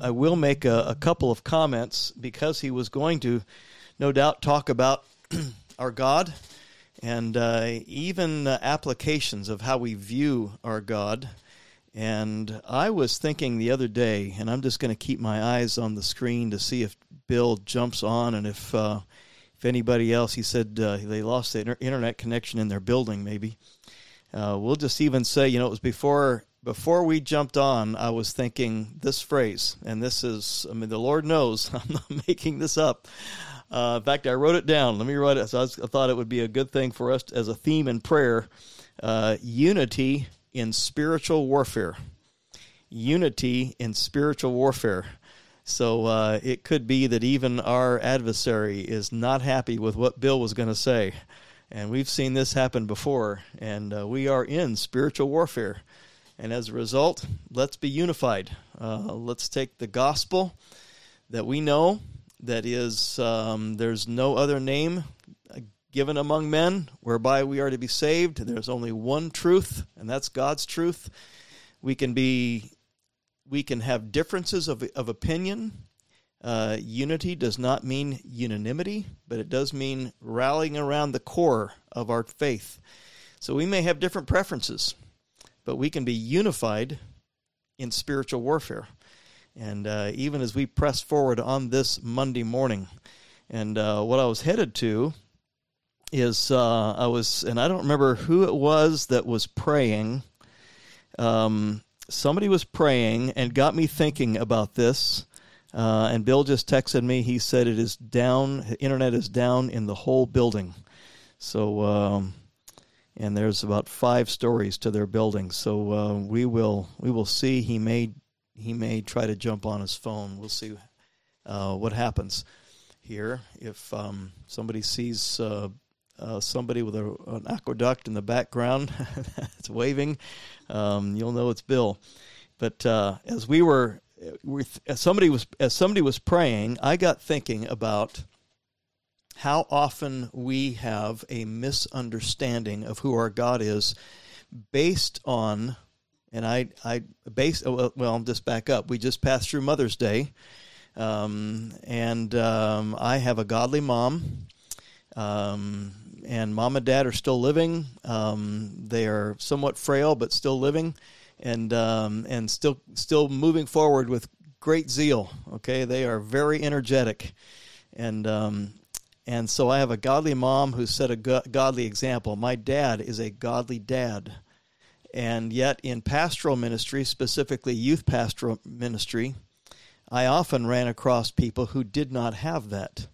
I will make a, a couple of comments because he was going to, no doubt, talk about our God and uh, even uh, applications of how we view our God. And I was thinking the other day, and I'm just going to keep my eyes on the screen to see if Bill jumps on and if uh, if anybody else. He said uh, they lost the inter- internet connection in their building. Maybe uh, we'll just even say, you know, it was before before we jumped on. I was thinking this phrase, and this is, I mean, the Lord knows I'm not making this up. Uh, in fact, I wrote it down. Let me write it. So I, was, I, thought it would be a good thing for us as a theme in prayer. Uh, unity in spiritual warfare. Unity in spiritual warfare. So uh, it could be that even our adversary is not happy with what Bill was going to say. And we've seen this happen before, and uh, we are in spiritual warfare. And as a result, let's be unified. Uh, let's take the gospel that we know that is, um, there's no other name given among men whereby we are to be saved. There's only one truth, and that's God's truth. We can be, we can have differences of, of opinion. Uh, unity does not mean unanimity, but it does mean rallying around the core of our faith. So we may have different preferences, but we can be unified in spiritual warfare. And uh, even as we press forward on this Monday morning, and uh, what I was headed to is uh, I was, and I don't remember who it was that was praying. Um, somebody was praying and got me thinking about this. Uh, and Bill just texted me. He said it is down. Internet is down in the whole building. So, um, and there's about five stories to their building. So uh, we will we will see. He may he may try to jump on his phone. We'll see uh, what happens here. If um, somebody sees uh, uh, somebody with a, an aqueduct in the background that's waving, um, you'll know it's Bill. But uh, as we were, as somebody was as somebody was praying, I got thinking about how often we have a misunderstanding of who our God is based on and I I base well, well just back up. We just passed through Mother's Day, um, and um, I have a godly mom. Um, and mom and dad are still living. Um, they are somewhat frail, but still living, and um, and still still moving forward with great zeal. Okay, they are very energetic, and um, and so I have a godly mom who set a godly example. My dad is a godly dad, and yet in pastoral ministry, specifically youth pastoral ministry, I often ran across people who did not have that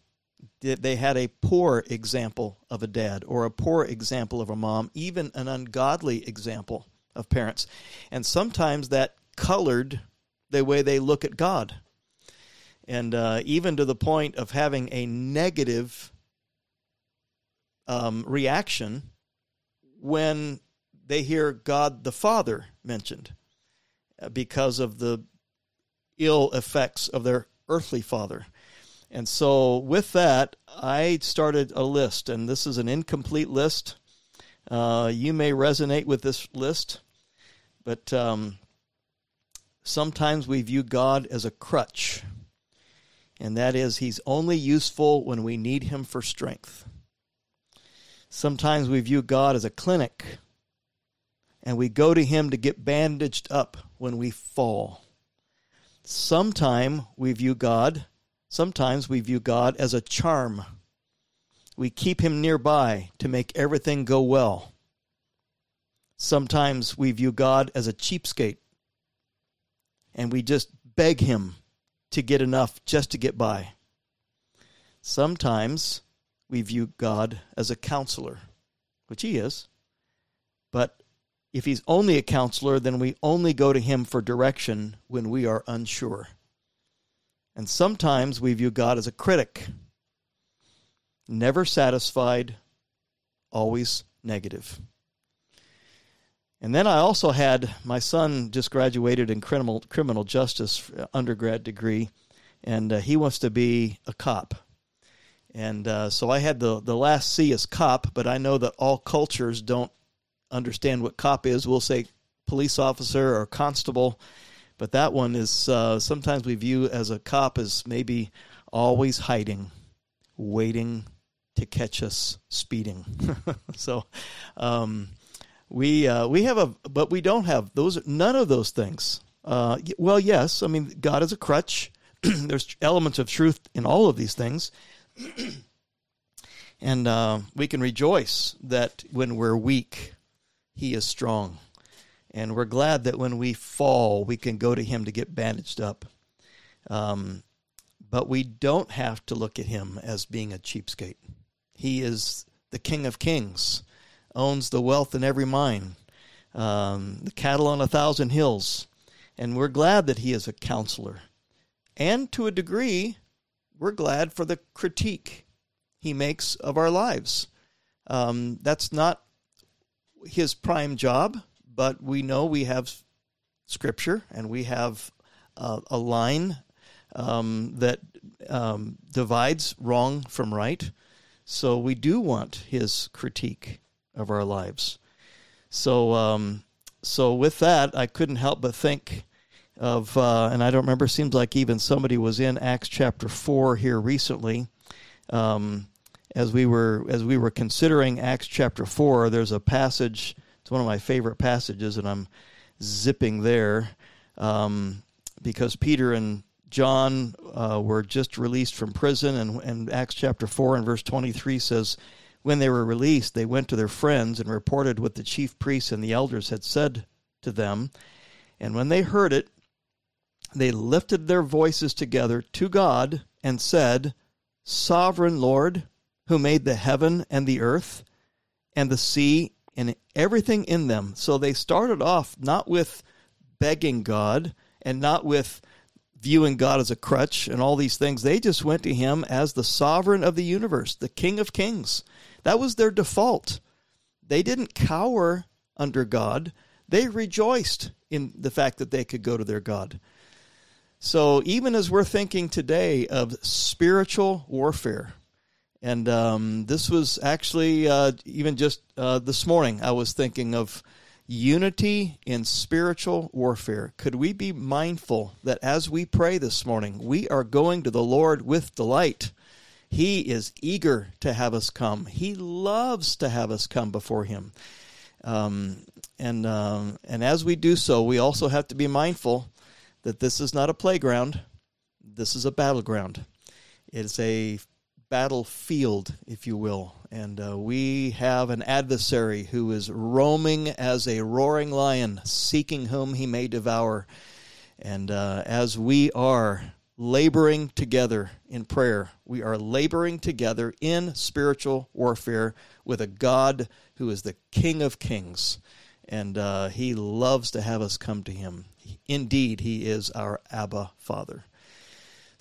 they had a poor example of a dad or a poor example of a mom, even an ungodly example of parents. And sometimes that colored the way they look at God. And uh, even to the point of having a negative um, reaction when they hear God the Father mentioned uh, because of the ill effects of their earthly father. And so, with that, I started a list, and this is an incomplete list. Uh, you may resonate with this list, but um, sometimes we view God as a crutch, and that is, He's only useful when we need Him for strength. Sometimes we view God as a clinic, and we go to Him to get bandaged up when we fall. Sometime we view God Sometimes we view God as a charm. We keep him nearby to make everything go well. Sometimes we view God as a cheapskate and we just beg him to get enough just to get by. Sometimes we view God as a counselor, which he is. But if he's only a counselor, then we only go to him for direction when we are unsure. And sometimes we view God as a critic, never satisfied, always negative. And then I also had my son just graduated in criminal criminal justice uh, undergrad degree, and uh, he wants to be a cop. And uh, so I had the the last C as cop, but I know that all cultures don't understand what cop is. We'll say police officer or constable, But that one is uh, sometimes we view as a cop as maybe always hiding, waiting to catch us speeding. so um, we uh, we have a, but we don't have those. None of those things. Uh, well, yes, I mean God is a crutch. There's elements of truth in all of these things. and uh, we can rejoice that when we're weak, He is strong. And we're glad that when we fall, we can go to Him to get bandaged up. Um, but we don't have to look at Him as being a cheapskate. He is the King of Kings, owns the wealth in every mine, um, the cattle on a thousand hills. And we're glad that He is a counselor. And to a degree, we're glad for the critique he makes of our lives. Um, that's not his prime job, but we know we have scripture and we have uh, a line um, that um, divides wrong from right. So we do want his critique of our lives. So, um, so with that, I couldn't help but think of, uh, and I don't remember. Seems like even somebody was in Acts chapter four here recently. Um, as we were as we were considering Acts chapter four, there's a passage. It's one of my favorite passages, and I'm zipping there um, because Peter and John uh, were just released from prison, and, and Acts chapter four and verse 23 says, "When they were released, they went to their friends and reported what the chief priests and the elders had said to them, and when they heard it, they lifted their voices together to God and said." Sovereign Lord, who made the heaven and the earth and the sea and everything in them. So they started off not with begging God and not with viewing God as a crutch and all these things. They just went to him as the sovereign of the universe, the king of kings. That was their default. They didn't cower under God, they rejoiced in the fact that they could go to their God. So even as we're thinking today of spiritual warfare, and um, this was actually uh, even just uh, this morning, I was thinking of unity in spiritual warfare. Could we be mindful that as we pray this morning, we are going to the Lord with delight? He is eager to have us come, He loves to have us come before Him. Um, and, um, and as we do so, we also have to be mindful that this is not a playground, this is a battleground. It's a battlefield, if you will. And uh, we have an adversary who is roaming as a roaring lion, seeking whom he may devour. And uh, as we are laboring together in prayer, we are laboring together in spiritual warfare with a God who is the King of Kings. And uh, he loves to have us come to him. Indeed, he is our Abba Father.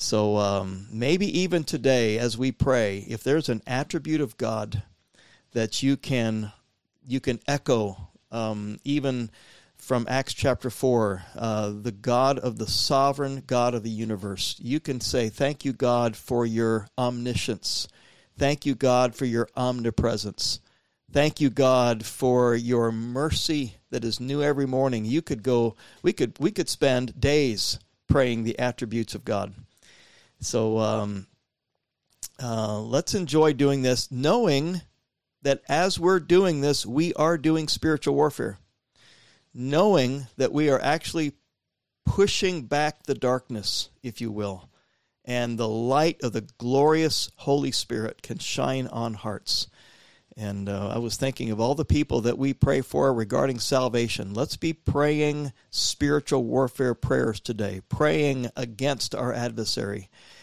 So um, maybe even today, as we pray, if there's an attribute of God that you can you can echo, um, even from Acts chapter four, uh, the God of the sovereign God of the universe, you can say, "Thank you, God, for your omniscience. Thank you, God, for your omnipresence." Thank you, God, for your mercy that is new every morning. You could go, we could, we could spend days praying the attributes of God. So um, uh, let's enjoy doing this, knowing that as we're doing this, we are doing spiritual warfare, knowing that we are actually pushing back the darkness, if you will, and the light of the glorious Holy Spirit can shine on hearts. And uh, I was thinking of all the people that we pray for regarding salvation. Let's be praying spiritual warfare prayers today, praying against our adversary.